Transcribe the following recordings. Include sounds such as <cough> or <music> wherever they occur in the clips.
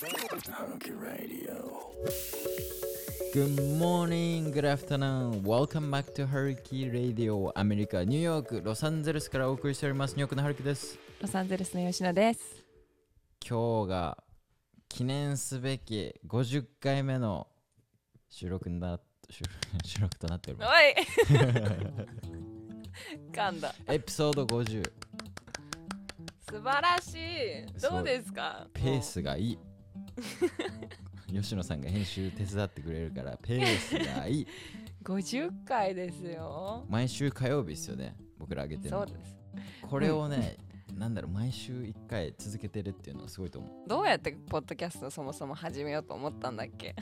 Hunky Radio. Good morning, good afternoon. Welcome back to Haruki Radio アメリカ、ニューヨーク、ロサンゼルスからお送りしております。ニューヨークのハルキです。ロサンゼルスの吉野です。今日が記念すべき50回目の収録な収 <laughs> 収録となっております。おい <laughs> 噛んだ。エピソード50、素晴らしい。どうですか？ペースがいい。吉野さんが編集手伝ってくれるからペースがいい。50回ですよ。毎週火曜日ですよね、僕ら上げてるのそう。です。これをね、なんだろう、毎週1回続けてるっていうのはすごいと思う。どうやってポッドキャストそもそも始めようと思ったんだっけ？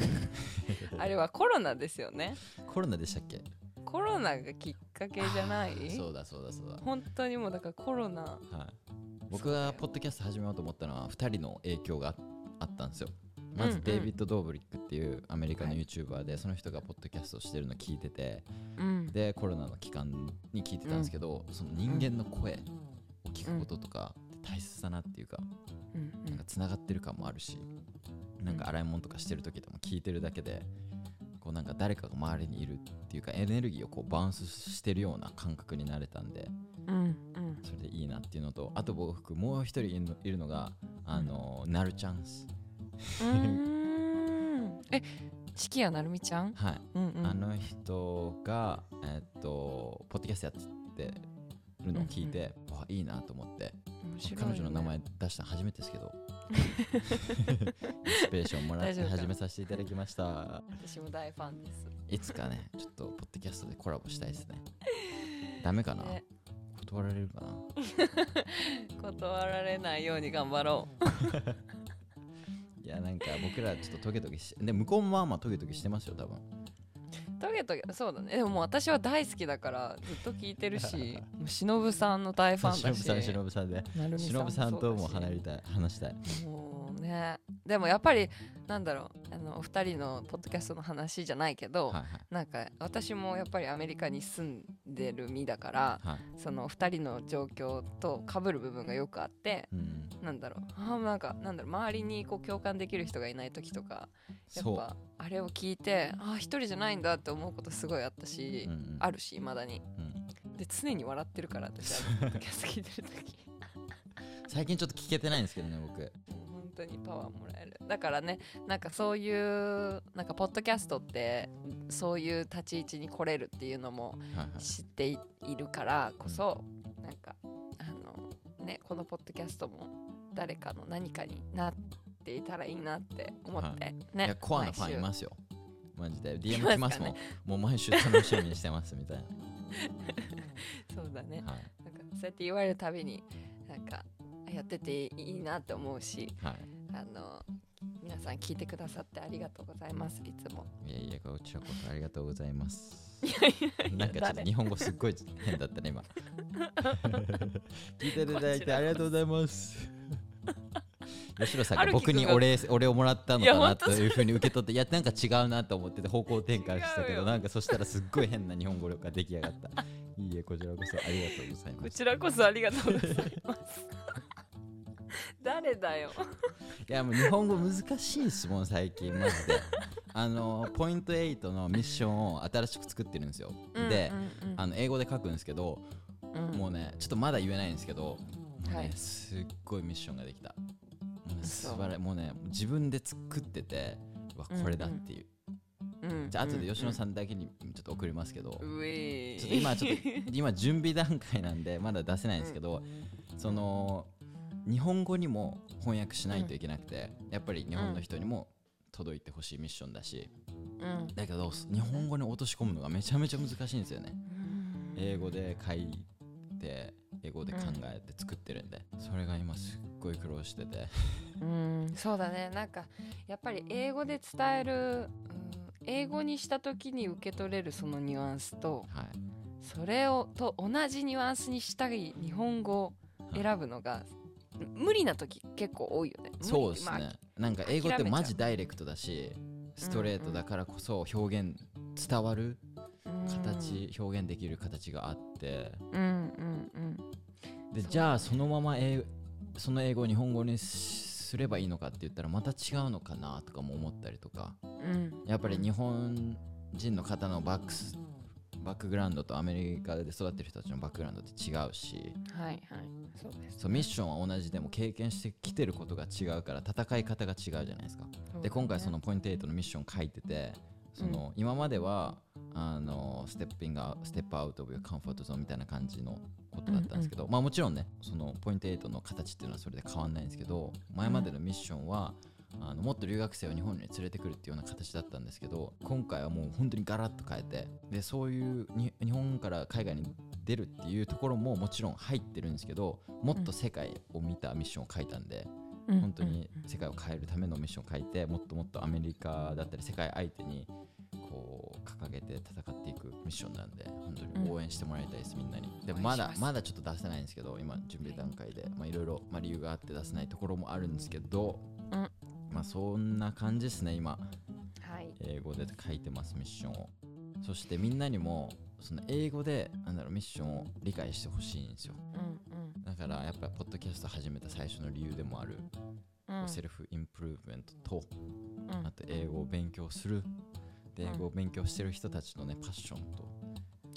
<laughs> あれはコロナですよね。コロナでしたっけ？コロナがきっかけじゃない？そうだそうだそうだ。本当にもうだからコロナ。はい、僕がポッドキャスト始めようと思ったのは2人の影響があったんですよ。まずデイビッド・ドーブリックっていうアメリカの YouTuber で、その人がポッドキャストしてるの聞いててうん。でコロナの期間に聞いてたんですけど、その人間の声を聞くこととか大切だなっていうかうんなんかつながってる感もあるしなんか洗い物とかしてる時でも聞いてるだけでこうなんか誰かが周りにいるっていうかエネルギーをこうバウンスしてるような感覚になれたんで。それでいいなっていうのとあと僕もう一人いるのがあのなるチャンスうーん。え、四季谷なるみちゃん？はい、うんうん。あの人がえっとポッドキャストやってるのを聞いて、わいいなと思って。ね。彼女の名前出したの初めてですけど。<laughs> インスピレーションもらって始めさせていただきました。私も大ファンです。いつかねちょっとポッドキャストでコラボしたいですね。ダメかな、ね断られるかな。<laughs> 断られないように頑張ろう。<laughs> いやなんか僕らちょっとトゲトゲしで向こうもまあまあトゲトゲしてますよ多分。トゲトゲそうだね。でももう私は大好きだからずっと聞いてるし <laughs> もう忍さんの大ファンだし。忍さん忍さんで。なるみ忍さんとも離れれたい話したい。もうね。でもやっぱりなんだろうあのお二人のポッドキャストの話じゃないけど、はいはい。なんか私もやっぱりアメリカに住んでる身だからはい。その二人の状況と被る部分がよくあってうん。なんだろう。あーなんかなんだろう周りにこう共感できる人がいない時とかやっぱあれを聞いてああ一人じゃないんだって思うことすごいあったし、うんうん。あるしいまだに。うん。で常に笑ってるから私はポッドキャスト聞いてる時。<laughs> 最近ちょっと聞けてないんですけどね僕。本当にパワーもらえる。だからねなんかそういうなんかポッドキャストってそういう立ち位置に来れるっていうのも知っていいるからこそ、なんかあのねこのポッドキャストも誰かの何かになっていたらいいなって思って、ねいやコアなファンいすますよ。マジで。い DM 来ますもん。もう毎週楽しみにしてますみたい <laughs> そうだね。なはい。なんかそうやって言われるたびになんかやってていいなって思うしはい。あの皆さん聞いてくださってありがとうございますいつも。いやいやこちらこそありがとうございます。いやいやいやなんかちょっと誰？日本語すっごい変だったね今。聞いていただいてありがとうございます。吉野さんが僕にお礼お礼をもらったのかなというふうに受け取って <laughs> いやなんか違うなと思ってて方向転換したけどなんかそしたらすっごい変な日本語力が出来上がった。いいえこちらこそありがとうございます。こちらこそありがとうございます <laughs> 誰だよ。<laughs> いやもう日本語難しいですもん最近マジで。あのポイント8のミッションを新しく作ってるんですよ、で、うんうん。あの英語で書くんですけど、うん。もうねちょっとまだ言えないんですけど、ねはい。すっごいミッションができた。もうねそう素晴らもうね自分で作っててうわこれだっていう、うんじゃあ後で吉野んさんだけにちょっと送りますけど、うんちょっと今ちょっと今準備段階なんでまだ出せないんですけど、<laughs> その日本語にも翻訳しないといけなくて、やっぱり日本の人にも届いてほしいミッションだし、うん。だけど日本語に落とし込むのがめちゃめちゃ難しいんですよね。英語で書いて英語で考えて作ってるんで、それが今すっごい苦労してて。うん。そうだね。なんかやっぱり英語で伝える、うん、英語にした時に受け取れるそのニュアンスとはい。それをと同じニュアンスにしたい日本語を選ぶのが無理な時結構多いよね。そうですね、まあなんか英語ってマジダイレクトだしストレートだからこそ表現伝わる形、表現できる形があって。うんうんうん。でじゃあそのまま英その英語を日本語にすすればいいのかって言ったらまた違うのかなとかも思ったりとか。うん。やっぱり日本人の方のバックスバックグラウンドとアメリカで育ってる人たちのバックグラウンドって違うしはいはい。そうですそうミッションは同じでも経験してきてることが違うから戦い方が違うじゃないですか。で今回そのポイント8のミッション書いててその、今まではあのステップインがステップアウトオブカンフォートゾーンみたいな感じのことだったんですけど、まあもちろんねそのポイント8の形っていうのはそれで変わんないんですけど前までのミッションは、あのもっと留学生を日本に連れてくるっていうような形だったんですけど今回はもう本当にガラッと変えてでそういうに日本から海外に出るっていうところももちろん入ってるんですけどもっと世界を見たミッションを書いたんで、うん。本当に世界を変えるためのミッションを書いてもっともっとアメリカだったり世界相手にこう掲げて戦っていくミッションなんで本当に応援してもらいたいです、みんなに。でもまだまだちょっと出せないんですけど今準備段階で。まあいろいろまあ理由があって出せないところもあるんですけど、うんまあそんな感じですね今。はい。英語で書いてますミッションを。そしてみんなにもその英語でなんだろうミッションを理解してほしいんですよ。うんだからやっぱポッドキャスト始めた最初の理由でもある、うん。うんセルフインプルーブメントとうん。あと英語を勉強する。でうん。英語を勉強してる人たちのねパッションと、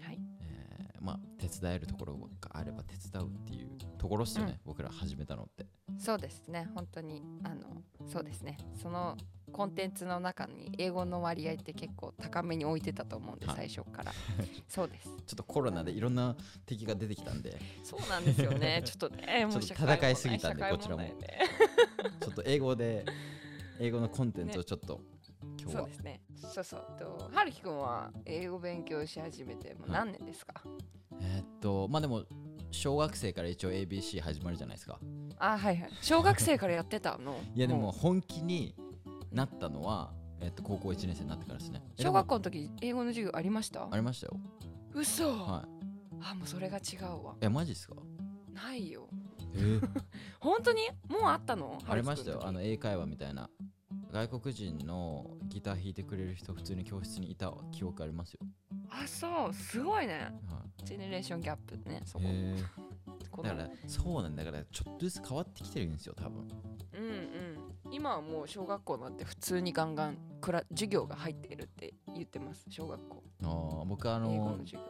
はい。えーまあ手伝えるところがあれば手伝うっていうところっすよね、僕ら始めたのってそうですね。本当にあのそうですね。そのコンテンツの中に英語の割合って結構高めに置いてたと思うんで、はい。最初から。<laughs> そうです。ちょっとコロナでいろんな敵が出てきたんで。そうなんですよね。<laughs> ちょっとねもう戦いすぎたんでこちらも。ちょっと英語で英語のコンテンツをちょっと、今日は。そうですね。そうそう。とはるきくんは英語勉強し始めてもう何年ですか、えーっとまあでも小学生から一応 ABC 始まるじゃないですかあはいはい。小学生からやってたの？いやでも本気になったのは、えーっと高校1年生になってからですね。小も学校の時英語の授業ありました？ありましたよ。嘘、はい。あもうそれが違うわ。えマジっすか？ないよ。え？ー <laughs> 本当に？もうあったの？ありましたよ。あのえ英会話みたいな。外国人のギター弾いてくれる人普通に教室にいた記憶ありますよ、あそう。すごいね。はジェネレーションギャップねそい、こだからそうなんだだからちょっとずつ変わってきてるんですよ多分。うんうん。今はもう小学校なんて普通にガンガンクラ授業が入ってるって言ってます小学校。あー僕あのの授業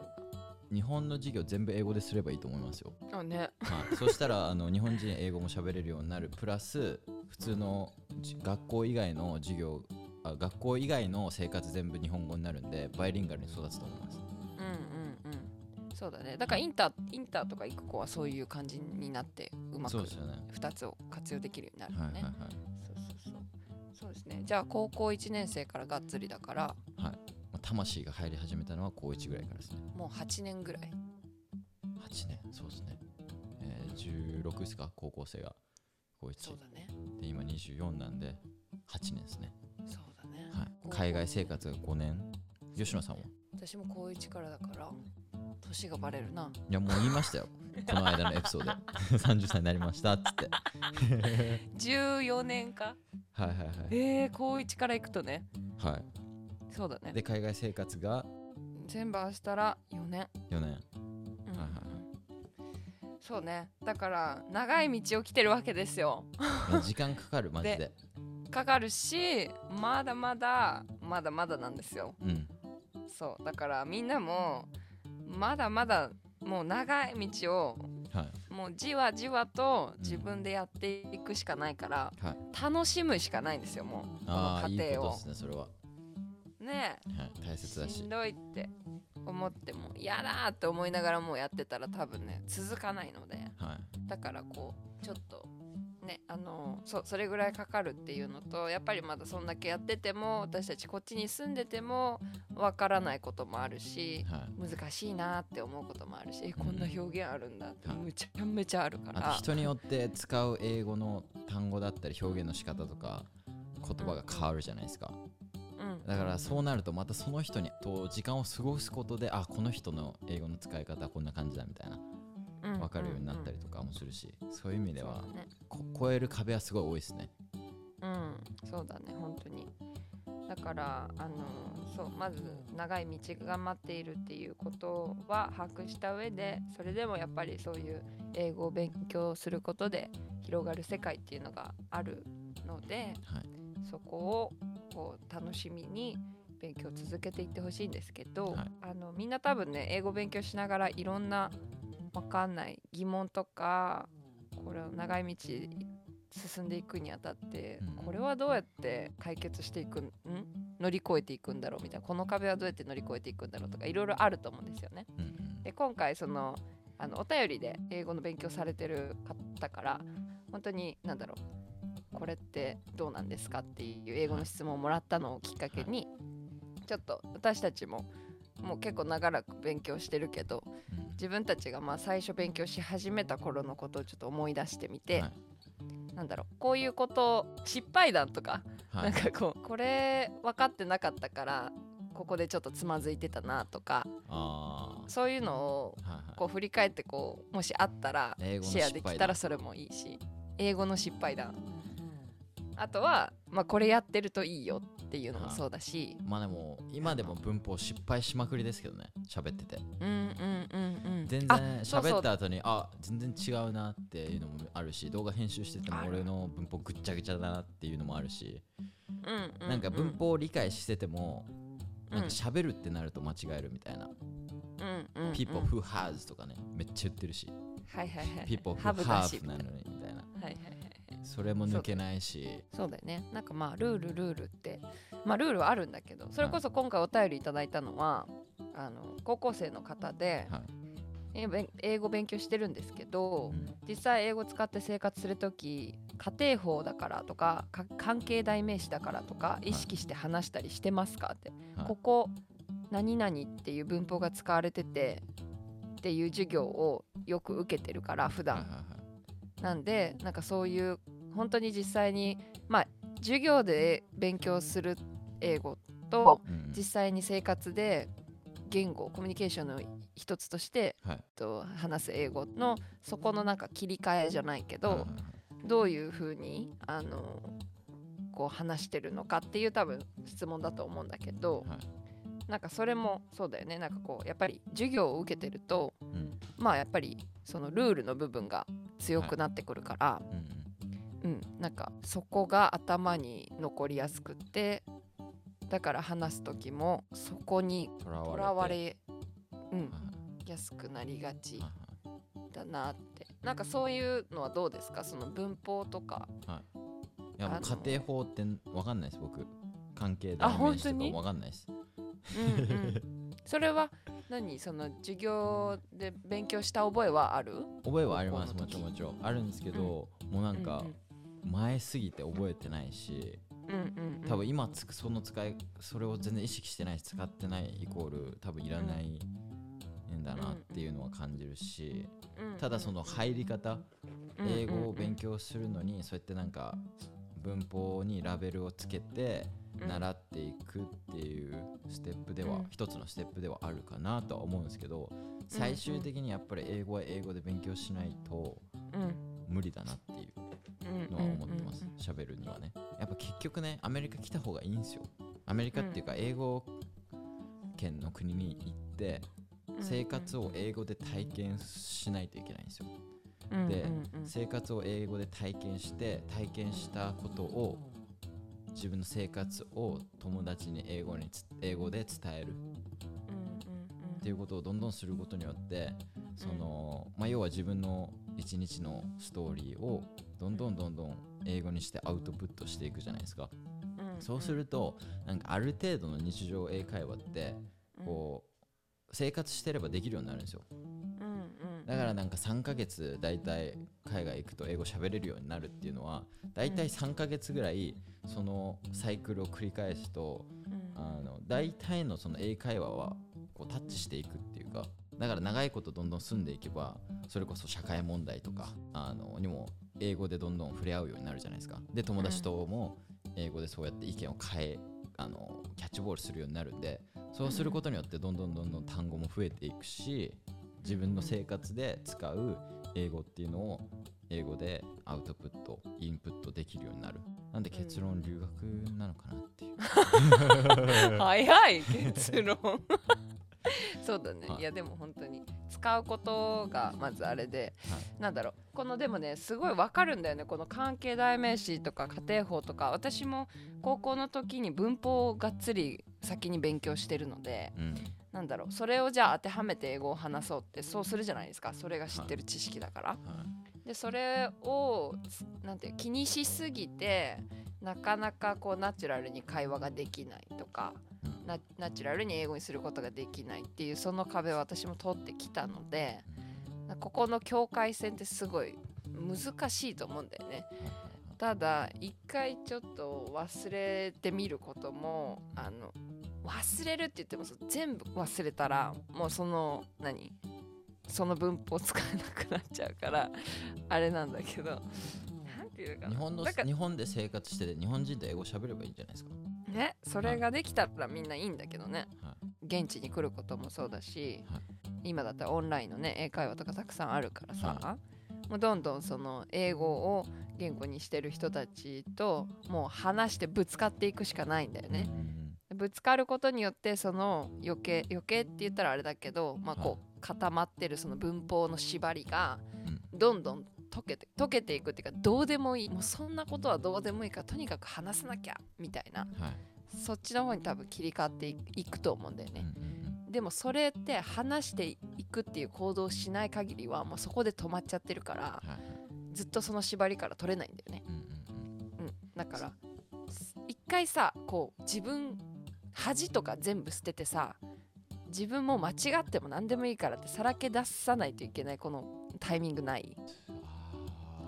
日本の授業全部英語ですればいいと思いますよ。があね。はい、そしたらあの日本人英語も喋れるようになるプラス普通のじ学校以外の授業あ学校以外の生活全部日本語になるんでバイリンガルに育つと思いますそうだね。だからインターインターとか行く子はそういう感じになってうまくそうですよね。2つを活用できるようになるはいはいよね、はい。そうそうそう。そうですね。じゃあ高校1年生からがっつりだからはい。まあ魂が入り始めたのは高1ぐらいからですね。もう8年ぐらい。8年？そうですね、えー、16ですか？高校生が。高1そうだね。で今24なんで8年ですね、そうだね、はい、海外生活が5年？吉野さんは？私も高1からだから年がバレるな。いやもう言いましたよ。<laughs> この間のエピソード。で30歳になりましたっつって。<laughs> 14年か。はいはいはい。えー、高1から行くとね。はそうだね。いで海外生活が？全部合わせたら4年、4年。うん。はいはいそうね。だから長い道を来てるわけですよ。いや時間かかる <laughs> マジで。かかるしまだまだまだまだなんですよ。うん。そう。だからみんなもまだまだもう長い道をはい。もうじわじわと自分でやっていくしかないから、はい。楽しむしかないんですよもうこの過程を。ことですねそれは、ねはい、大切だし。しんどいって思っても嫌だって思いながらもうやってたら多分ね続かないので。はい。だからこうちょっとねあのそそれぐらいかかるっていうのとやっぱりまだそんだけやってても私たちこっちに住んでてもわからないこともあるしはい。難しいなって思うこともあるしえこんな表現あるんだってはい。むちゃめちゃあるかあとら人によって使う英語の単語だったり表現の仕方とか言葉が変わるじゃないですか。うん。だからそうなるとまたその人にと時間を過ごすことであこの人の英語の使い方はこんな感じだみたいな。うん分かるようになったりとかもするしそういう意味ではね。こ超える壁はすごい多いですね。うん。そうだね本当に。だだからあのそうまず長い道が待っているっていうことは把握した上でそれでもやっぱりそういう英語を勉強することで広がる世界っていうのがあるのではい。そこをこう楽しみに勉強を続けていってほしいんですけど、はい。あのみんな多分ね英語勉強しながらいろんなわかんない疑問とかこれを長い道進んでいくにあたって、うん。これはどうやって解決していくんん？乗り越えていくんだろうみたいな。この壁はどうやって乗り越えていくんだろうとかいろいろあると思うんですよね。で今回そのあのお便りで英語の勉強されてる方から本当に何だろうこれってどうなんですかっていう英語の質問をもらったのをきっかけに、ちょっと私たちももう結構長らく勉強してるけどうん自分たちがまあ最初勉強し始めた頃のことをちょっと思い出してみて、はい。なんだろうこういうこと失敗談とか、はい。なんかこうこれ分かってなかったからここでちょっとつまずいてたなとかあそういうのをこう振り返ってこうもしあったら英語のシェアできたら失それもいいし英語の失敗談。あとは、まあ、これやってるといいよっていうのもそうだし。まあでも今でも文法失敗しまくりですけどね喋ってて。うんうんうんうん。全あ然喋った後にあ全然違うなっていうのもあるし動画編集してても俺の文法ぐっちゃぐちゃだなっていうのもあるし。うなんか文法を理解しててもうん。なんか喋るってなると間違えるみたいな。うんうんうん。People who has とかねめっちゃ言ってるし。はいはいはい people who have なのにみたいな。はいはいはいはいそれも抜けないし。そうだよね。なんかまあルールルールって。まあルールはあるんだけどそれこそ今回お便りいただいたのはあの高校生の方ではい。英語勉強してるんですけどうん。実際英語使って生活する時家庭法だからとかか関係代名詞だからとか意識して話したりしてますかって、はい。ここ何々っていう文法が使われててっていう授業をよく受けてるから普段。はいはいはいなんでなんかそういう本当に実際にまあ授業で勉強する英語とうん。実際に生活で言語コミュニケーションの一つとしてはい。と話す英語のそこのなんか切り替えじゃないけど、どういうふうにあのこう話してるのかっていう多分質問だと思うんだけど、はい。なんかそれもそうだよね。なんかこうやっぱり授業を受けてるとうん。まあやっぱりそのルールの部分が強くなってくるから、うんうん。うん、なんかそこが頭に残りやすくってだから話す時もそこにとらわわれうんは、いやすくなりがちはいはい。だなって。なんかそういうのはどうですか？その文法とか。い。やもうあの家庭法ってわかんないです僕。関係あ代名詞とか本当にわかんないです。<laughs> うんうん。それは何その授業で勉強した覚えはある？覚えはあります。もちろんもちろん。あるんですけど、もうなんか前すぎて覚えてないしうんうんうん。うん多分今つくその使いそれを全然意識してないし使ってないイコール多分いらないんだなっていうのは感じるしうん。ただその入り方うん英語を勉強強するのにそうやってなんか文法にラベルをつけて習っていくっていうステップでは、うん。一つのステップではあるかなとは思うんですけど最終的にやっぱり英語は英語で勉強しないと無理だなっていうのは思ってます。喋るにはね。やっぱ結局ねアメリカ来た方がいいんですよ。アメリカっていうか英語圏の国に行って生活を英語で体験しないといけないんですよ。で生活を英語で体験して体験したことを自分の生活を友達に英語につ英語で伝える。っていうことをどんどんすることによってその、まあ、要は自分の一日のストーリーをどんどんどんどん英語にしてアウトプットしていくじゃないですか。そうするとなんかある程度の日常英会話ってこう生活してればできるようになるんですよ。だからなんか3ヶ月大体海外行くと英語喋れるようになるっていうのは大体3ヶ月ぐらいそのサイクルを繰り返すとあの大体のその英会話はこうタッチしていくっていうかだから長いことどんどん住んでいけばそれこそ社会問題とかあのにも英語でどんどん触れ合うようになるじゃないですか。で友達とも英語でそうやって意見を変えあのキャッチボールするようになるんでそうすることによってどんどんどんどん単語も増えていくし自分の生活で使う英語っていうのを英語でアウトプットインプットできるようになる。なんで結論留学なのかなっていう。<laughs> 早い結論。<laughs> そうだね、はい。い、やでも本当に。使うことがまずあれで、はい。なんだろう。このでもねすごいわかるんだよね。この関係代名詞とか家庭法とか。私も高校の時に文法をがっつり先に勉強してるのでうん。なんだろう。それをじゃあ当てはめて英語を話そうってそうするじゃないですか。それが知ってる知識だから。はいでそれをつなんて気にしすぎてなかなかこうナチュラルに会話ができないとかうんナナチュラルに英語にすることができないっていうその壁を私も通ってきたのでここの境界線ってすごい難しいと思うんだよね。ただ一回ちょっと忘れてみることもあの忘れるって言っても全部忘れたらもうその何？その文法使えなくなっちゃうからあれなんだけど。ていうのかな。日本の日本で生活してて日本人と英語喋ればいいんじゃないですか？ねそれができたらみんないいんだけどね。は現地に来ることもそうだし、はい。今だったらオンラインのね英会話とかたくさんあるからさ、はもうどんどんその英語を言語にしてる人たちともう話してぶつかっていくしかないんだよね。ぶつかることによってその余計余計って言ったらあれだけど、まあ、こう固まってるその文法の縛りがどんどん解けて解けていくっていうかどうでもいい。もうそんなことはどうでもいいからとにかく話さなきゃみたいな。はい。そっちの方に多分切り替わっていいくと思うんだよね。でもそれって話していくっていう行動をしない限りはもうそこで止まっちゃってるからはい。はいずっとその縛りから取れないんだよね。うんうんうん、だからす一回さこう自分恥とか全部捨ててさ自分も間違っても何でもいいからってさらけ出さないといけないこのタイミングない？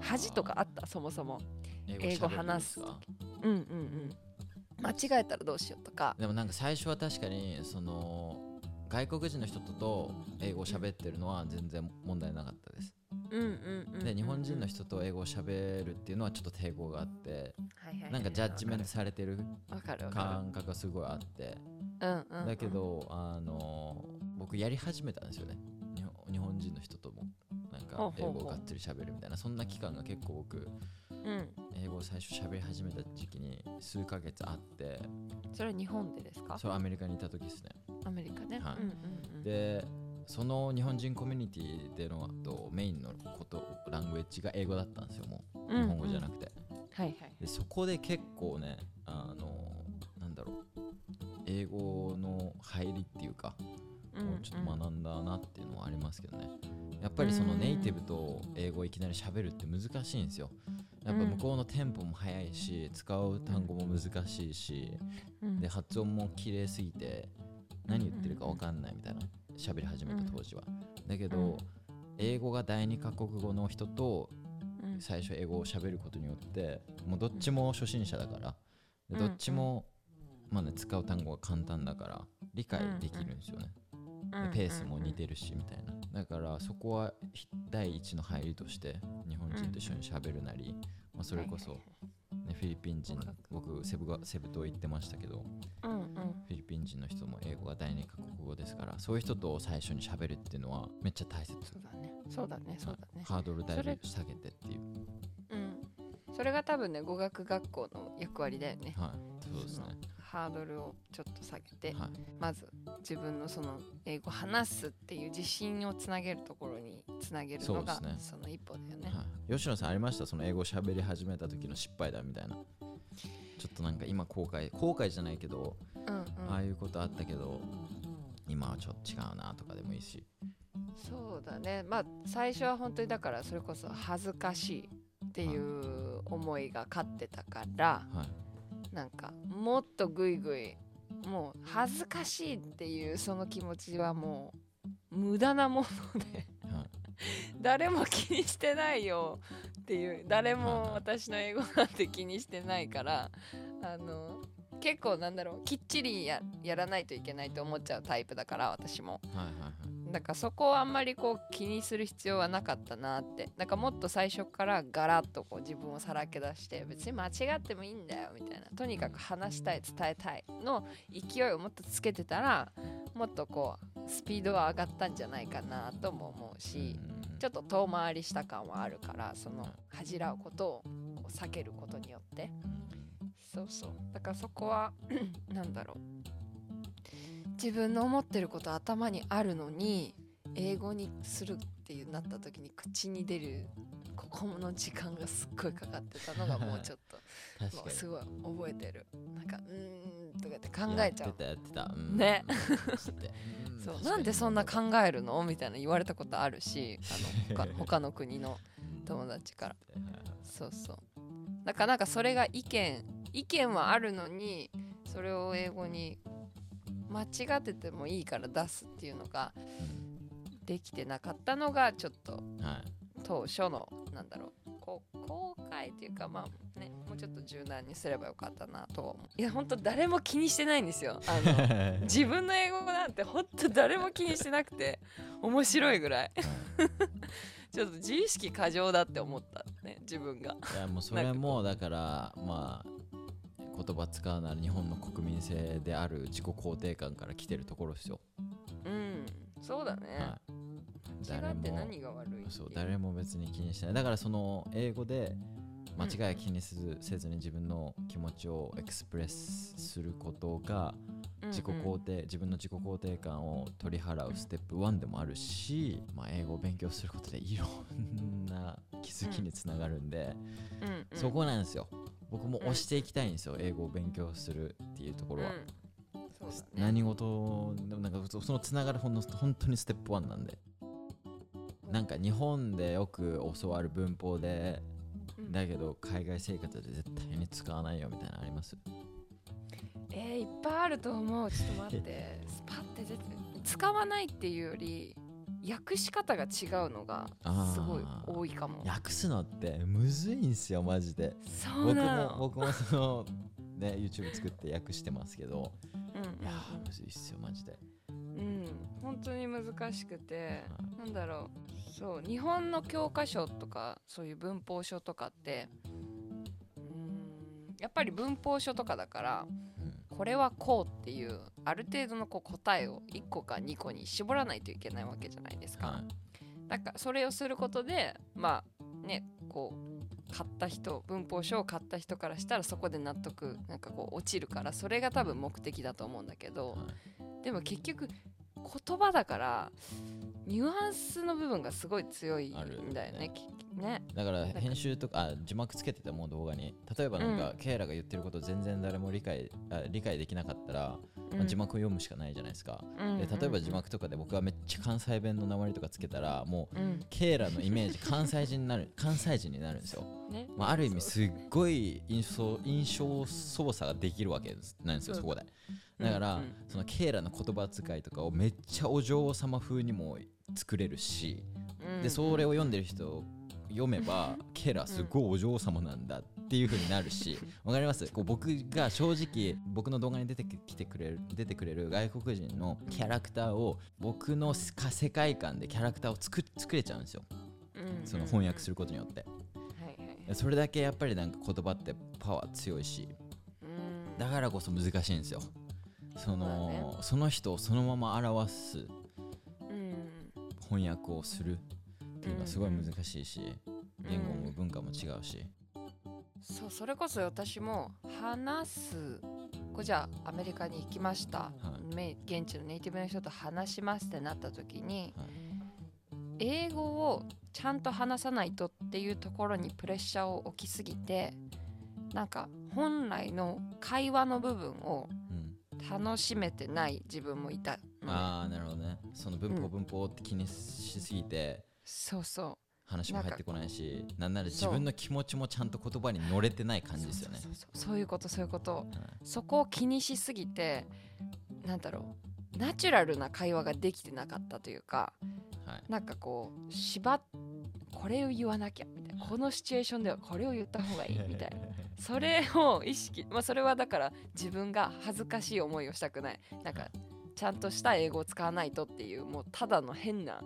恥とかあった？そもそも。英語話すうんうんうん。間違えたらどうしようとか。でもなんか最初は確かにその外国人の人とと英語を喋ってるのは全然問題なかったです。で日本人の人と英語を喋るっていうのはちょっと抵抗があってなんかジャッジメントされてる感覚がすごいあって。るうんうんうん。だけどあの僕やり始めたんですよね。日本日本人の人ともなんか英語をがっつり喋るみたいな。そんな期間が結構僕うん。英語を最初喋り始めた時期に数ヶ月あって。それは日本でですか？それアメリカにいた時ですね。アメリカね、はい。でその日本人コミュニティでのとメインのことラングエッジが英語だったんですよもう。日本語じゃなくて、はいはい。でそこで結構ねあのなんだろう。英語の入りっていうか、うんもうちょっと学んだなっていうのはありますけどね。やっぱりそのネイティブと英語をいきなり喋るって難しいんですよ。やっぱ向こうのテンポも速いし使う単語も難しいしうん。で発音も綺麗すぎて何言ってるか分かんないみたいな喋り始めた当時は。だけど、うん。英語が第二カ国語の人とうん。最初英語を喋ることによってもうどっちも初心者だからでうん。どっちも、まあね、使う単語が簡単だから理解できるんですよね、でペースも似てるしみたいな。だからそこはひ第一の入りとして日本人と一緒に喋るなり、まあ、それこそ、ね、フィリピン人僕セブがセブ島行ってましたけどうんうんフィリピン人の人も英語が第二カ国語ですからそういう人と最初に喋るっていうのはめっちゃ大切。そうだね。そうだね。そうだね。ハードルだいぶ下げてっていう。うん。それが多分ね語学学校の役割だよね。はい。そうですね。ハードルをちょっと下げてはい。まず自分のその英語話すっていう自信をつなげるところにつなげるのがその一歩だよね。はい、吉野さんありました？その英語喋り始めた時の失敗だみたいな。ちょっとなんか今後悔後悔じゃないけど、うんうん。ああいうことあったけど今はちょっと違うなとかでもいいし。そうだね。まあ最初は本当にだからそれこそ恥ずかしいっていう思いが勝ってたからはい。なんかもっとグイグイもう恥ずかしいっていうその気持ちはもう無駄なものではい。<laughs> 誰も気にしてないよっていう誰も私の英語なんて気にしてないからあの結構なんだろうきっちりややらないといけないと思っちゃうタイプだから私も。はいはいはい。だからそこをあんまりこう気にする必要はなかったなって。なんかもっと最初からガラッとこう自分をさらけ出して別に間違ってもいいんだよみたいな。とにかく話したい伝えたいの勢いをもっとつけてたらもっとこうスピードは上がったんじゃないかなとも思うし、うん。うんちょっと遠回りした感はあるからその恥じらうことを避けることによってそうそう。だからそこは <clears throat> なんだろう。自分の思ってること頭にあるのに英語にするっていうなった時に口に出るここの時間がすっごいかかってたのがもうちょっと <laughs> もうすごい覚えてる。なんかうーんとかって考えちゃう。やってたやってた、うん。ね。そう。なんでそんな考えるの？みたいな言われたことあるしあの他 <laughs> 他の国の友達から。そうそう。だからなんかそれが意見意見はあるのにそれを英語に間違っててもいいから出すっていうのができてなかったのがちょっとうんはい。当初のなんだろうこう後悔っていうかまあねもうちょっと柔軟にすればよかったなとは思う。いや本当誰も気にしてないんですよ。あの <laughs> 自分の英語なんて本当誰も気にしてなくて面白いぐらい。<laughs> ちょっと自意識過剰だって思ったね自分が。いやもうそれもだからまあ言葉使うなら日本の国民性である自己肯定感から来てるところですよ、うんそうだね、はい、違って何が悪いっていそう誰も別に気にしてない。だからその英語で間違いは気にせず,、せずに自分の気持ちをエクスプレスすることが自己肯定、自分の自己肯定感を取り払うステップ1でもあるし、まあ、英語を勉強することでいろんな気づきにつながるんで、そこなんですよ。僕も押していきたいんですよ、英語を勉強するっていうところは、うん。そうだね。何事でもなんかそそのつながるほんの本当にステップ1なんで。なんか日本でよく教わる文法でうんだけど海外生活で絶対に使わないよみたいなのあります？えー、いっぱいあると思う。ちょっと待って。スパって使わないっていうより訳し方が違うのがすごい多いかも。訳すのってむずいんすよマジで。そう僕なの。も僕もそのね YouTube 作って訳してますけど。うんうん。いやーむずいっすよマジでうん本当に難しくてはなんだろうそう日本の教科書とかそういう文法書とかってうんやっぱり文法書とかだからうん。これはこうっていうある程度のこう答えを1個か2個に絞らないといけないわけじゃないですか。はい。だからそれをすることでまあねこう買った人文法書を買った人からしたらそこで納得なんかこう落ちるからそれが多分目的だと思うんだけどはいでも結局言葉だからニュアンスの部分がすごい強いんだよね。きね。だからか。編集とかあ字幕つけてても動画に。例えばなんか、ケイラが言ってること全然誰も理解あ理解できなかったら、まあ字幕を読むしかないじゃないですか、うん。で例えば字幕とかで僕がめっちゃ関西弁の鉛とかつけたらもううん。ケイラのイメージ関西人になる <laughs> 関西人になるんですよ、ね。まあ、ある意味すっごい印象印象操作ができるわけなんですよそこでだから、そのケイラの言葉遣いとかをめっちゃお嬢様風にも作れるし、うん。でそれを読んでる人読めば <laughs> ケイラすごいお嬢様なんだっていう風になるし <laughs> わかります？こう僕が正直僕の動画に出てきてくれる出てくれる外国人のキャラクターを僕のか世界観でキャラクターを作作れちゃうんですよ。うん。その翻訳することによって。それだけやっぱりなんか言葉ってパワー強いしうん。だからこそ難しいんですよそのね。その人をそのまま表すうん。翻訳をするっていうのはすごい難しいし言語も文化も違うし。そうそれこそ私も話すこうじゃあアメリカに行きました、はい。め現地のネイティブの人と話しますってなった時に、はい。英語をちゃんと話さないとっていうところにプレッシャーを置きすぎてなんか本来の会話の部分をうん楽しめてない自分もいたのね、ああなるほどね。その文法うん。文法って気にしすぎてそうそ話も入ってこないしなんなら自分の気持ちもちゃんと言葉に乗れてないう感じですよね。そうそうそう。そういうことそういうこと。はいそこを気にしすぎてなんだろう。ナチュラルな会話ができてなかったというかはい。なんかこう縛っこれを言わなきゃみたいな。このシチュエーションではこれを言った方がいいみたいな <laughs> それを意識まあそれはだから自分が恥ずかしい思いをしたくない。なんかちゃんとした英語を使わないとっていうもうただの変な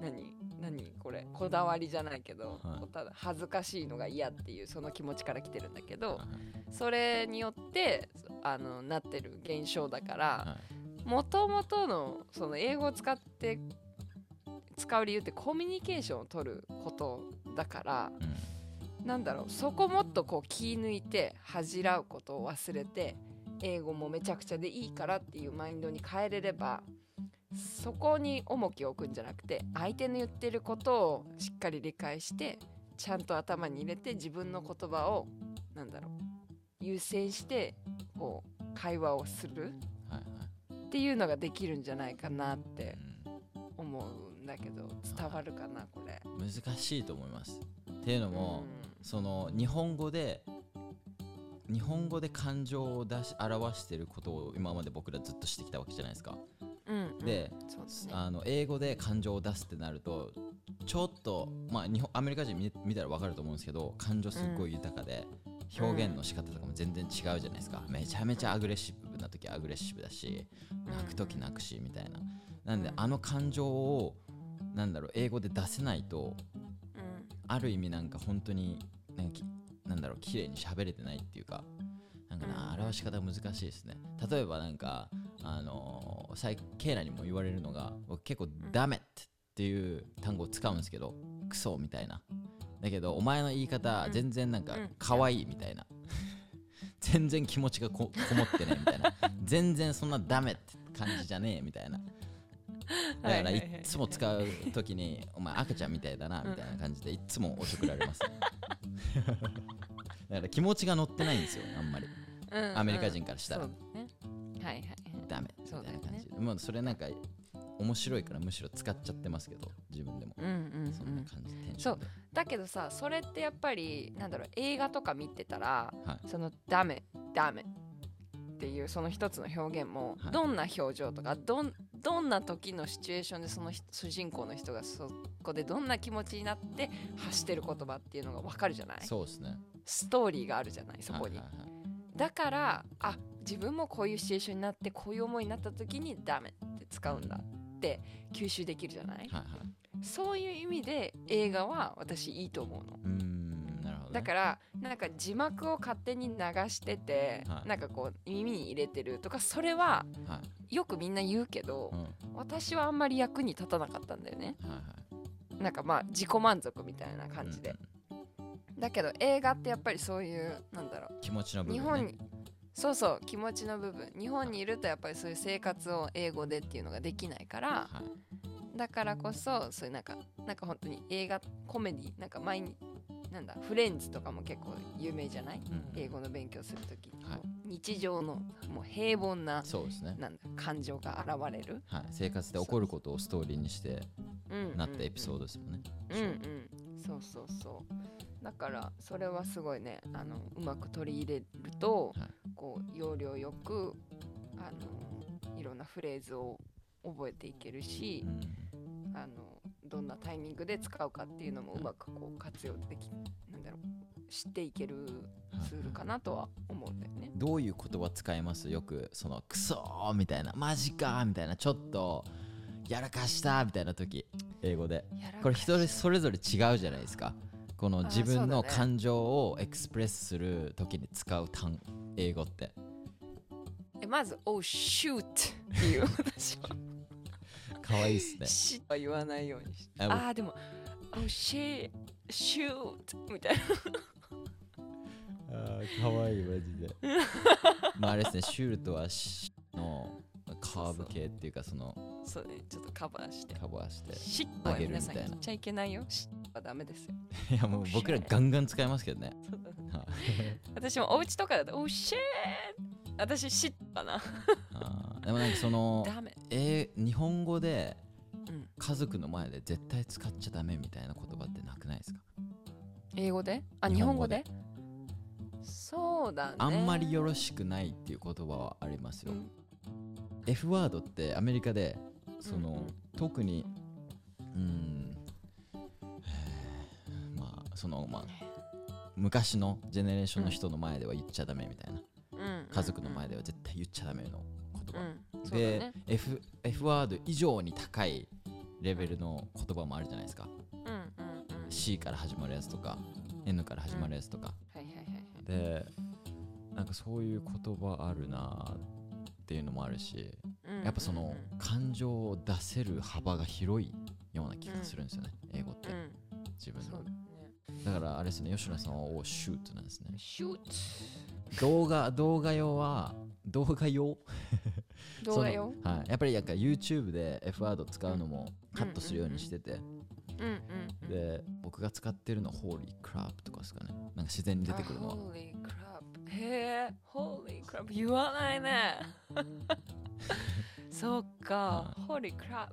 何何これこだわりじゃないけど、はい。ただ恥ずかしいのが嫌っていうその気持ちから来てるんだけどはい。それによってあのなってる現象だからはい。もともとのその英語を使って使う理由ってコミュニケーションを取ることだからうんなんだろうそこもっとこう気抜いて恥じらうことを忘れて英語もめちゃくちゃでいいからっていうマインドに変えれればそこに重きを置くんじゃなくて相手の言ってることをしっかり理解してちゃんと頭に入れて自分の言葉をなんだろう優先してこう会話をするっていうのができるんじゃないかなってうん思うんだけど伝わるかなこれ。難しいと思いますっていうのも、うその日本語で日本語で感情を出し表してることを今まで僕らずっとしてきたわけじゃないですか。んうん。うんでね。あの英語で感情を出すってなるとちょっとまあ日本アメリカ人見見たら分かると思うんですけど感情すっごい豊かで、表現の仕方とかも全然違うじゃないですか。めちゃめちゃアグレッシブな時はアグレッシブだし泣く時泣くしみたいな。なんでうん。あの感情をなんだろう英語で出せないとうんある意味なんか本当になんかきなんだろう綺麗に喋れてないっていうかなんかなうん表し方難しいですね。例えばなんかあのー、最ケイラにも言われるのが僕結構「ダメ」っていう単語を使うんですけどクソみたいな。だけどお前の言い方うん。全然なんかうん。可愛いみたいな。<laughs> 全然気持ちがここもってねみたいな。<laughs> 全然そんなダメって感じじゃねえみたいな <laughs> だからいつも使う時に「お前赤ちゃんみたいだな」みたいな感じでいっつもおちょくられます <laughs> だから気持ちが乗ってないんですよあんまり。うんアメリカ人からしたら。はいはいはい。ダメみたいな感じで。まあそれなんか面白いからむしろ使っちゃってますけど自分でも。うんうんうん。そんな感じテンションで。だけどさそれってやっぱりなんだろう映画とか見てたら、はい。その「ダメダメ」っていうその一つの表現も、はい。どんな表情とかどんどんな時のシチュエーションでその人主人公の人がそこでどんな気持ちになって発してる言葉っていうのが分かるじゃない？そうですね。ストーリーがあるじゃないそこに、はいはいはい。だからあ自分もこういうシチュエーションになってこういう思いになった時に「ダメ」って使うんだって吸収できるじゃない、はいはい。そういう意味で映画は私いいと思うの。うーんね。だからなんか字幕を勝手に流してて、はい。なんかこう耳に入れてるとかそれははい。よくみんな言うけどうん、はい私はあんまり役に立たなかったんだよね。はいなんかまあ自己満足みたいな感じで、うんだけど映画ってやっぱりそういうなんだろう。気持ちの部分、ね、日本にそうそう気持ちの部分。日本にいるとやっぱりそういう生活を英語でっていうのができないからはい。だからこそそういうなんかなんか本当に映画コメディなんか前になんだフレンズとかも結構有名じゃない？うん。英語の勉強するときに、はい。日常のもう平凡なそうですね、なんだ感情が現れる、はい、生活で起こることをストーリーにしてうん。なったエピソードですもんね、うんうん。そうそうそう。だからそれはすごいねあのうまく取り入れると、はい。こう要領よくあのいろんなフレーズを覚えていけるしう、ん。あのどんなタイミングで使うかっていうのもうまくこう活用できなんだろう知っていけるツールかなとは思うんだよね。どういう言葉使います？よくそのクソーみたいなマジかーみたいなちょっとやらかしたみたいな時。英語で。これ人それぞれ違うじゃないですか。この自分の感情をエクスプレスする時に使う単英語って。えまず「Oh shoot」っていう私は可愛いっすね「し」は言わないようにして。ああでも「Oh shit shoot」みたいな。あー可愛いマジで。<laughs> まああれですねシュートはシのカーブ系っていうかそのそうねちょっとカバーして。カバーして「し」は上げるみたいな。皆さん言っちゃいけないよ「し」はダメですよ。いやもう僕らガンガン使いますけどね。そうだね。はい。私もお家とかだと「Oh shit」私「し」かな。あー。でもなんかそのダメ。えー日本語でうん。家族の前で絶対使っちゃダメみたいな言葉ってなくないですか？英語で？あ日日本語で。本語で？そうだね。あんまりよろしくないっていう言葉はありますよ、うん。F ワードってアメリカでその、うんうん。特にうんえーまあそのまあ昔のジェネレーションの人の前では言っちゃダメみたいな、うん家族の前では絶対言っちゃダメの言葉、で、ね。F, F ワード以上に高いレベルの言葉もあるじゃないですか、C から始まるやつとか N から始まるやつとか、でなんかそういう言葉あるなっていうのもあるしうんやっぱそのうん感情を出せる幅が広いような気がするんですよね、英語って。うん。自分の。だからあれですね吉野さんはおシュートなんですね。シュー動画動画用は動画用？ト <laughs> 動画よそのはい、やっぱりなんか YouTube で F ワード使うのもカットするようにしてて、うんうんうん。で僕が使ってるのは Holy Crap とかですかね。なんか自然に出てくるのは。あ Holy crap へえ Holy crap 言わないね。<laughs> そっかは Holy crap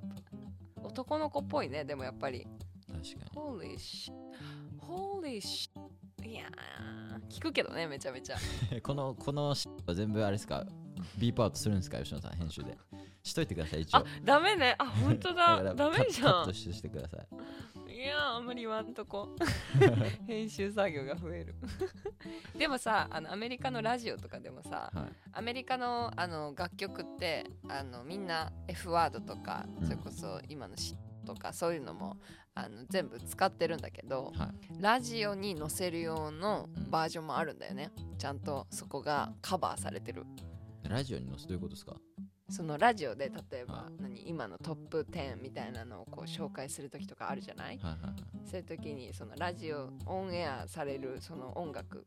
男の子っぽいねでもやっぱり。確か Holy sh Holy sh いやー聞くけどねめちゃめちゃ。に <laughs> このこの全部あれですか？ビープアウトするんですか？吉野さん編集で。しといてください一応。あダメね。あ本当だ。からダメじゃん。カカットしてください。いやーあんまり言わんとこ。<laughs> 編集作業が増える。<laughs> でもさあのアメリカのラジオとかでもさはい。アメリカのあの楽曲ってあのみんな F ワードとかうん。それこそ今のシとかそういうのもあの全部使ってるんだけどはい。ラジオに載せる用のうん。バージョンもあるんだよね。ちゃんとそこがカバーされてる。ラジオに載せどういうことですか？そのラジオで例えばはい。何今のトップ10みたいなのをこう紹介する時とかあるじゃない？はいはいはい。そういう時にそのラジオオンエアされるその音楽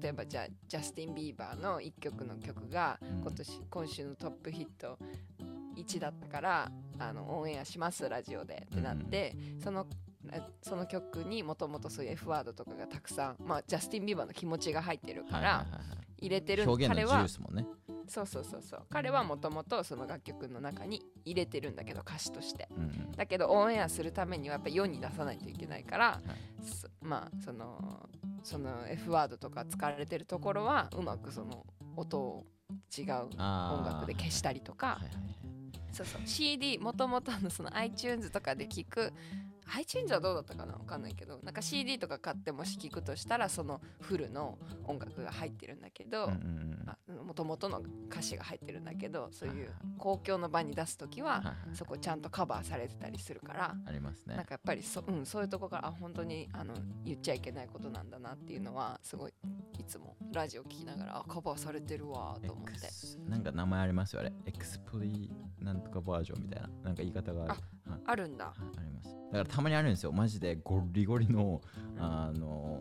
例えばじゃあジャスティン・ビーバーの1曲の曲がうん。今年、今週のトップヒット1だったからあのオンエアしますラジオでってなって、そのあその曲にもともとそういう F ワードとかがたくさん、まあ、ジャスティン・ビーバーの気持ちが入ってるからはいはいはいはい。入れてる。表現の自由彼はそうそうそうそう。彼はもともとその楽曲の中に入れてるんだけど歌詞として。うんうん。だけどオンエアするためにはやっぱ世に出さないといけないから、はい。そまあそのその F ワードとか使われてるところはうまくその音を違う音楽で消したりとか、はいはいはいそうそう。CD もともとのその iTunes とかで聴く iTunes はどうだったかな？わかんないけど。なんか CD とか買ってもし聞くとしたらそのフルの音楽が入ってるんだけどもともとの歌詞が入ってるんだけどそういう公共の場に出す時はそこちゃんとカバーされてたりするからありますね。なんかやっぱりそ,、うん、そういうとこからあ本当にあの言っちゃいけないことなんだなっていうのはすごいいつもラジオ聞きながらあカバーされてるわと思って。X なんか名前ありますよあれ。エクスプリなんとかバージョンみたいななんか言い方があるはい。あるんだ。はいあります。だからたまにあるんですよ。マジでゴリゴリのあの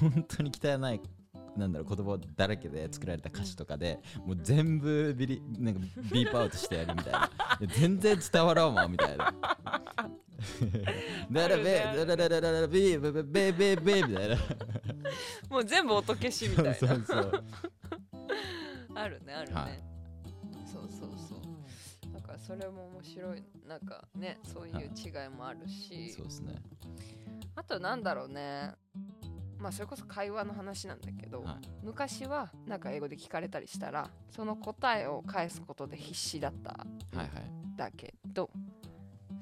本当に汚いなんだろう言葉だらけで作られた歌詞とかでもう全部ビリなんかビープアウトしてやるみたいな。<laughs> 全然伝わらんわみたいな。だらべだらららららビーベベベベベみたいな。もう全部音消しみたいな。<laughs> そうそうそう。<laughs> あるねあるね、はいそれも面白い。なんかねそういう違いもあるし、そうですね。あとなんだろうね。まあそれこそ会話の話なんだけど、はい。昔はなんか英語で聞かれたりしたらその答えを返すことで必死だったはいはいだけど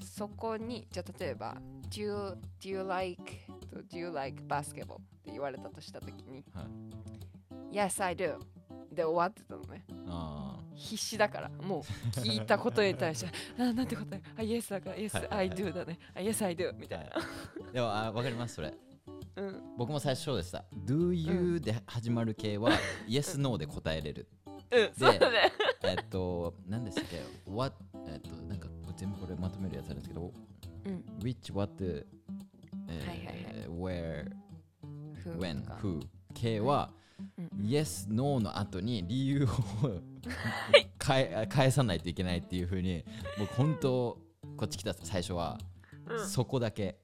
そこにじゃあ例えば「Do you, do you like do you like basketball?」って言われたとした時にはい「Yes, I do」で終わってたのね。あ必死だから。もう聞いたことに対して「<laughs> あなんて答え？あ Yes だから。Yes, I do だね。あ Yes, I do」みたいな、あでもあわかりますそれ。うん、僕も最初そうでした。Do you で始まる系は Yes, No で答えれる。うん、そうだね。えっと、何でしたっけ ?What? えっと、なんか全部これまとめるやつあるんですけど、うん。Which, What, えはいー Where, When, Who 系はうん Yes, No の後に理由を <laughs> 返さないといけないっていうふうに、僕本当、こっち来た最初は、うん。そこだけ、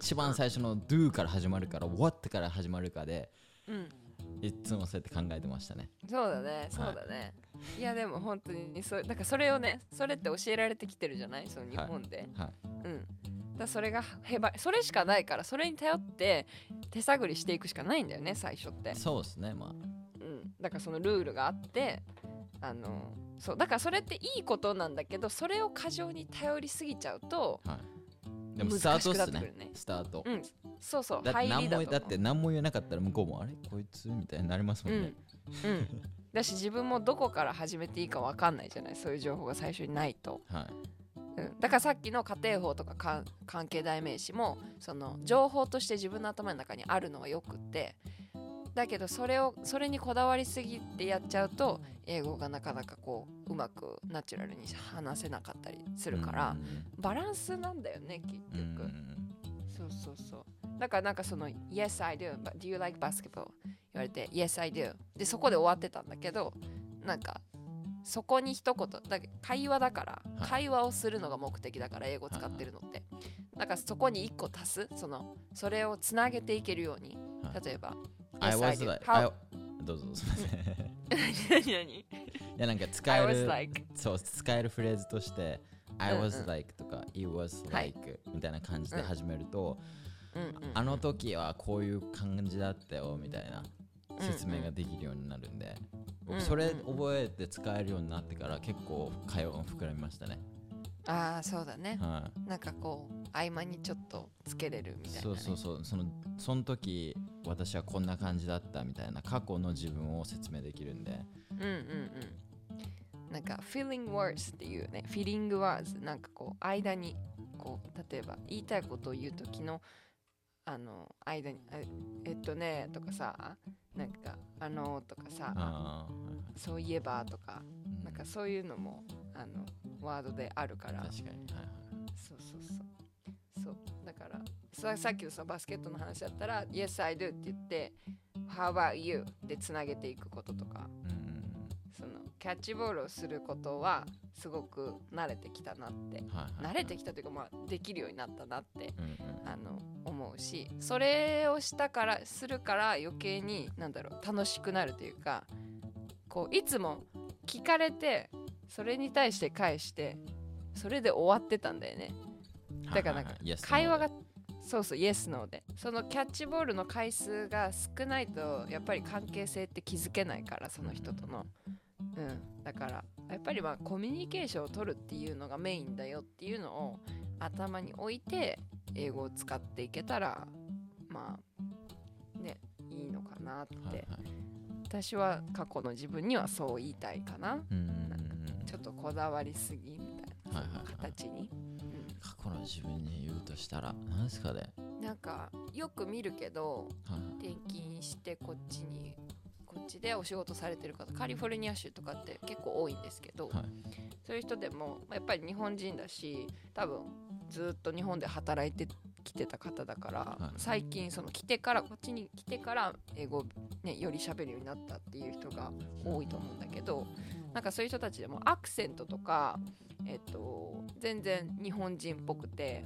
一番最初の Do から始まるから What から始まるかで、うん。いつもそうやって考えてましたね。そうだねそうだね、い、やでも本当にそうだからそれをねそれって教えられてきてるじゃない？その日本で、はい。うんだそれがへばそれしかないからそれに頼って手探りしていくしかないんだよね最初って、そうですね、まあ。うん、だからそのルールがあってあのそうだからそれっていいことなんだけどそれを過剰に頼りすぎちゃうとはい。でもスタートっすねね。スタート。うんそうそうだって何もだって何も言えなかったら向こうもあれ？こいつ？みたいになりますもんね。うん、うん、だし自分もどこから始めていいか分かんないじゃないそういう情報が最初にないと、はい。うん、だからさっきの家庭法とかか関係代名詞もその情報として自分の頭の中にあるのはよくってだけどそれをそれにこだわりすぎてやっちゃうと英語がなかなかこううまくナチュラルに話せなかったりするから、バランスなんだよね結局、そうそうそう。だからなんかその「Yes I do but do you like basketball?」言われて「Yes I do」でそこで終わってたんだけどなんかそこに一言だけ会話だから、はい。会話をするのが目的だから英語使ってるのって、だからそこに一個足すそのそれをつなげていけるようにはい。例えば I was like How- どうぞすみませんい何？何やなんか使える like そう使えるフレーズとして I うんうん。was like とか It was はい。like みたいな感じで始めるとうんうん。あの時はこういう感じだったよみたいな。うん説明ができるようになるんでうん僕それ覚えて使えるようになってから結構会話が膨らみましたね。ああそうだね。はなんかこう合間にちょっとつけれるみいたいな、ね、そうそうそう。そのその時私はこんな感じだったみたいな過去の自分を説明できるんで。うんうんうん。なんか feeling words っていうね。feeling words なんかこう間にこう例えば言いたいことを言う時のあの間にあえっとねとかさなんかあのとかさあそういえばとかーなんかそういうのもあのワードであるから。確かに。はいそうそうそう。そう。だからささっきのさバスケットの話だったら Yes I do って言って How about you? でつなげていくこととか。うんうんそのキャッチボールをすることはすごく慣れてきたなって。慣れてきたというかまあできるようになったなってうんうんあの思うしそれをしたからするから余計になんだろう楽しくなるというかこういつも聞かれてそれに対して返してそれで終わってたんだよね。だからなんか会話がそうそうイエスノーで。そのキャッチボールの回数が少ないとやっぱり関係性って築けないからその人との。うんだからやっぱりまあコミュニケーションを取るっていうのがメインだよっていうのを頭に置いて英語を使っていけたらまあねいいのかなって、はいはい。私は過去の自分にはそう言いたいかな。うん。うんうんちょっとこだわりすぎみたいな、はいはいはい。形に、過去の自分に言うとしたら何ですかね？うん、なんかよく見るけどはい。転勤してこっちにこっちでお仕事されてる方カリフォルニア州とかって結構多いんですけど、はい。そういう人でもまあやっぱり日本人だし多分ずっと日本で働いてきてた方だから、はい。最近その来てからこっちに来てから英語を、ね、より喋るようになったっていう人が多いと思うんだけどなんかそういう人たちでもアクセントとか、えっと、全然日本人っぽくて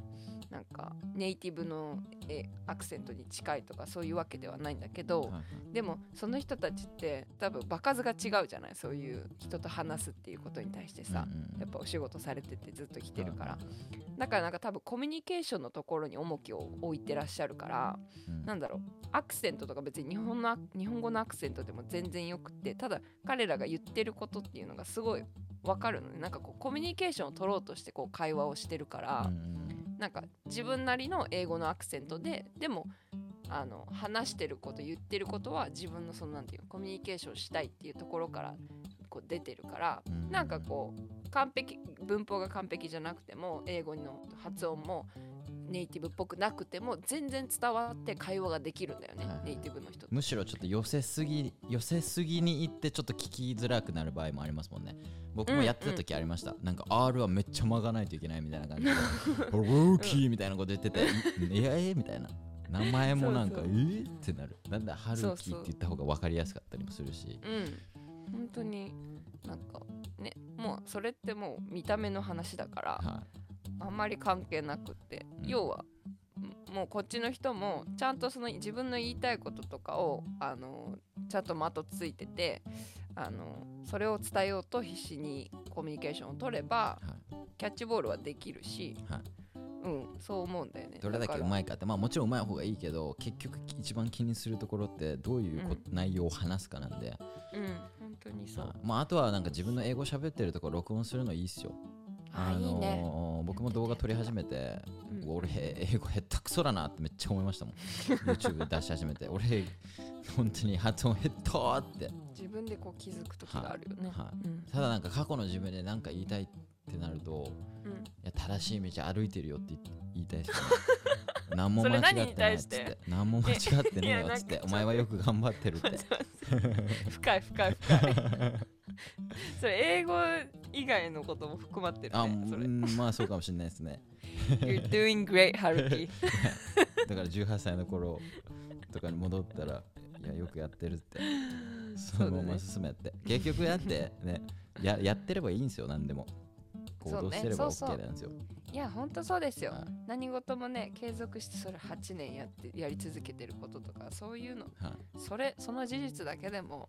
なんかネイティブのえアクセントに近いとかそういうわけではないんだけど、はいはい。でもその人たちって多分場数が違うじゃないそういう人と話すっていうことに対してさ、うんうんやっぱお仕事されててずっと来てるから。はいだからなんか多分コミュニケーションのところに重きを置いてらっしゃるからうん。なんだろう。アクセントとか別に日本のア日本語のアクセントでも全然よくってただ彼らが言ってることっていうのがすごいわかるのね。なんかこうコミュニケーションを取ろうとしてこう会話をしてるから、うんうんなんか自分なりの英語のアクセントででもあの話してること言ってることは自分のそのなんていうのコミュニケーションしたいっていうところからこう出てるからうん。なんかこう完璧文法が完璧じゃなくても英語の発音もネイティブっぽくなくても全然伝わって会話ができるんだよね、はいはいネイティブの人と。むしろちょっと寄せすぎ寄せすぎに行ってちょっと聞きづらくなる場合もありますもんね。僕もやってた時ありました、なんか R はめっちゃ曲がないといけないみたいな感じで「<laughs> ウォーキー」みたいなこと言ってて「<laughs> いやえー？みたいな。名前もなんかえー？ってなる。なんだハルキーって言った方が分かりやすかったりもするし。うん。本当になんかねもうそれってもう見た目の話だから、はあんまり関係なくって、うん。要はんもうこっちの人もちゃんとその自分の言いたいこととかをあのちゃんと的ついててあのそれを伝えようと必死にコミュニケーションを取ればいはい。キャッチボールはできるし、はい。うん、そう思うんだよね。どれだけういまいかってまあもちろんうまい方がいいけど結局一番気にするところってどういうこ、内容を話すかなんで、うん、本当にそう。はい。まあ、あとはなんか自分の英語喋ってるところ録音するのいいっすよあ、いいね。ー僕も動画撮り始めて、うん。俺英語下手くそだなってめっちゃ思いましたもん。<laughs> YouTube 出し始めて。俺本当に発音下手って。自分でこう気づく時があるよね。ただなんか過去の自分で何か言いたいってなるとうん。いや正しい道歩いてるよって言言いたいですよね <laughs> 何もそれ間違ってないっつっ何に対して？て何も間違ってねえよっつって。お前はよく頑張ってるって。<laughs> 深い深い深い。それ英語以外のことも含まってるあねそれ。うんまあそうかもしれないですね。You're doing great ハルキだから18歳の頃とかに戻ったらいやよくやってるって。<laughs> そのまま進めって、結局やってねややってればいいんですよ何でも行動してればそうね OK なんですよ、いやほんとそうですよ。はい。何事もね継続してそれ8年やってやり続けてることとかそういうの。はい。それその事実だけでも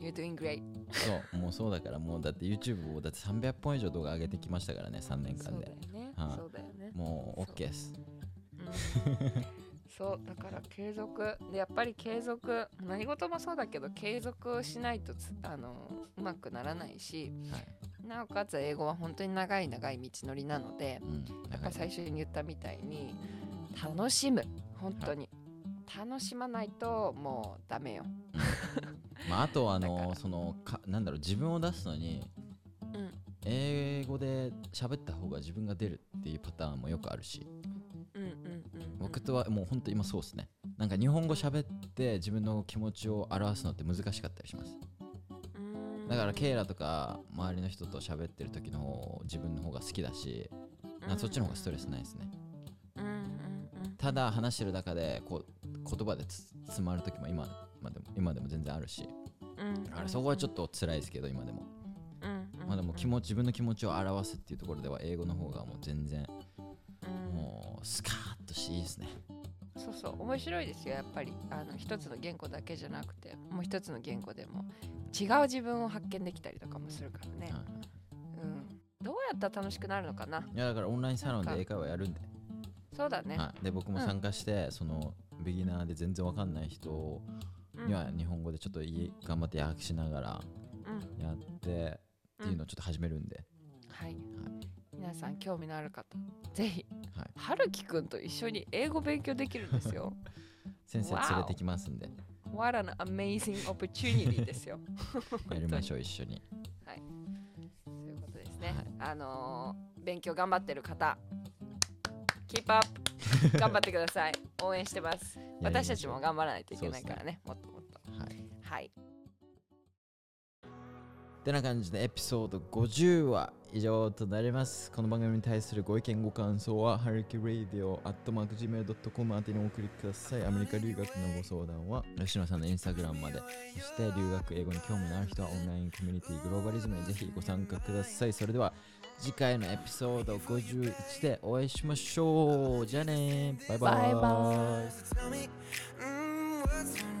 You're doing great そうもうそうだからもうだって YouTube をだって300本以上動画上げてきましたからね3年そうだ間でよね。はい。そうだよね。もう OK です。うん。そうだから継続。でやっぱり継続何事もそうだけど継続しないとつあのうまくならないし。はい、なおかつ英語は本当に長い長い道のりなのでうん、最初に言ったみたいに楽しむ。本当に、楽しまないともうダメよ。<laughs> まあ、あとはあのそのかなんだろう自分を出すのにうん。英語で喋った方が自分が出るっていうパターンもよくあるし。うんうんうんうん。僕とはもう本当今そうですね。なんか日本語喋って自分の気持ちを表すのって難しかったりします。うんだからケイラとか周りの人と喋ってる時の方自分の方が好きだしそっちの方がストレスないですね。うんうんうん。ただ話してる中でこう言葉でつ詰まる時も今まあでも今でも全然あるし。うんだからそこはちょっと辛いですけど今でも。まあでも気持ち自分の気持ちを表すっていうところでは英語の方がもう全然うん。もうスカーッとしていいですねそうそう面白いですよやっぱり。あの一つの言語だけじゃなくてもう一つの言語でも。違う自分を発見できたりとかもするからね、はいうん、どうやったら楽しくなるのかな？いやだからオンラインサロンで英会話やるんで,、そうだね、はい、で僕も参加して、そのビギナーで全然わかんない人うん。には日本語でちょっといい頑張って訳しながらうん。やってっていうのをちょっと始めるんで、はい、皆さん興味のある方ぜひはい、はるきくんと一緒に英語勉強できるんですよ。<laughs> 先生連れてきますんで。What an amazing opportunity ですよ。<laughs> やりましょう一緒に。ということですね、はい。あのー勉強頑張ってる方 Keep up <laughs> 頑張ってください。応援してます。私たちも頑張らないといけないからね。もっともっと。はい。はいてな感じでエピソード50は以上となります。この番組に対するご意見ご感想は、ハルキラディオ、アットマーク Gmail.com 宛てにお送りください。アメリカ留学のご相談は、吉野さんのインスタグラムまで。そして、留学英語に興味のある人は、オンラインコミュニティグローバリズムにぜひご参加ください。それでは、次回のエピソード51でお会いしましょう。じゃあねバイバイ。バイバイ